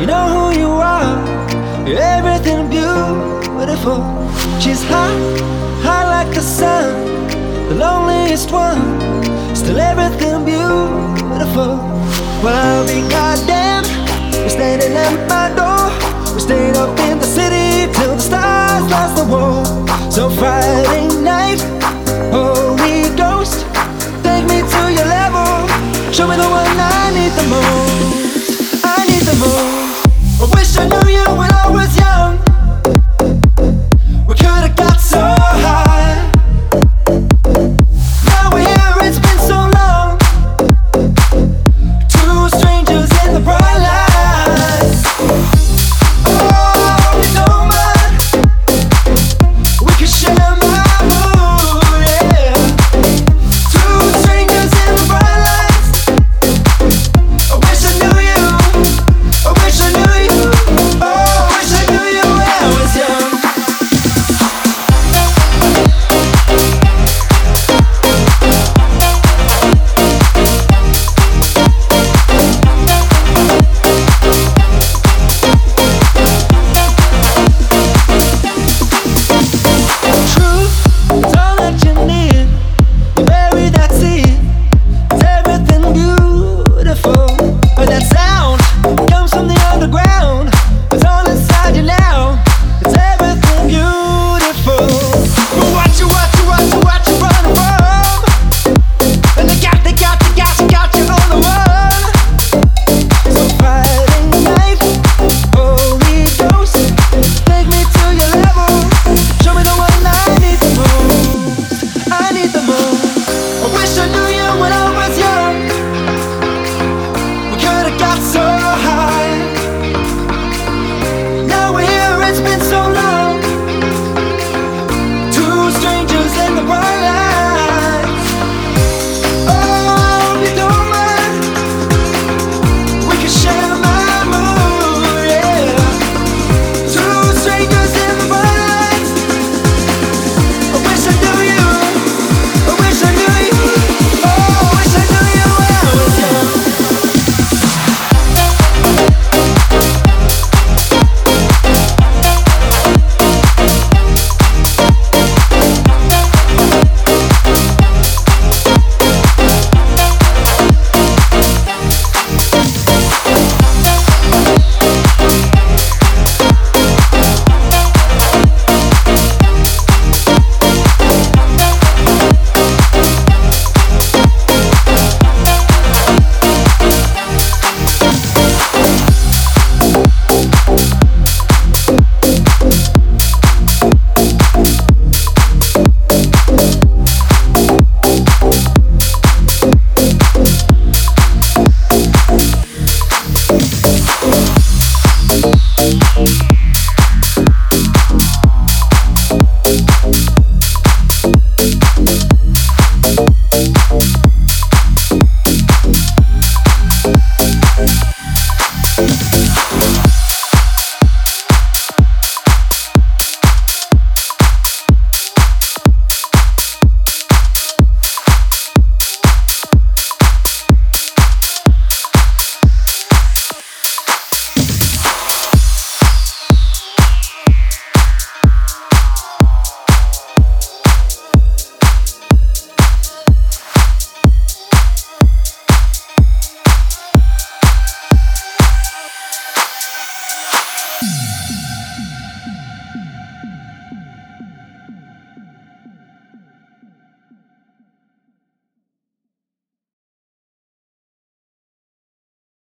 You know who you are, You're everything beautiful. She's hot, hot like the sun, the loneliest one. Still everything beautiful. Well, I'll be goddamn, we're standing at my door. We stayed up in the city till the stars lost the war. So Friday night, Holy Ghost, take me to your level. Show me the one I need the most.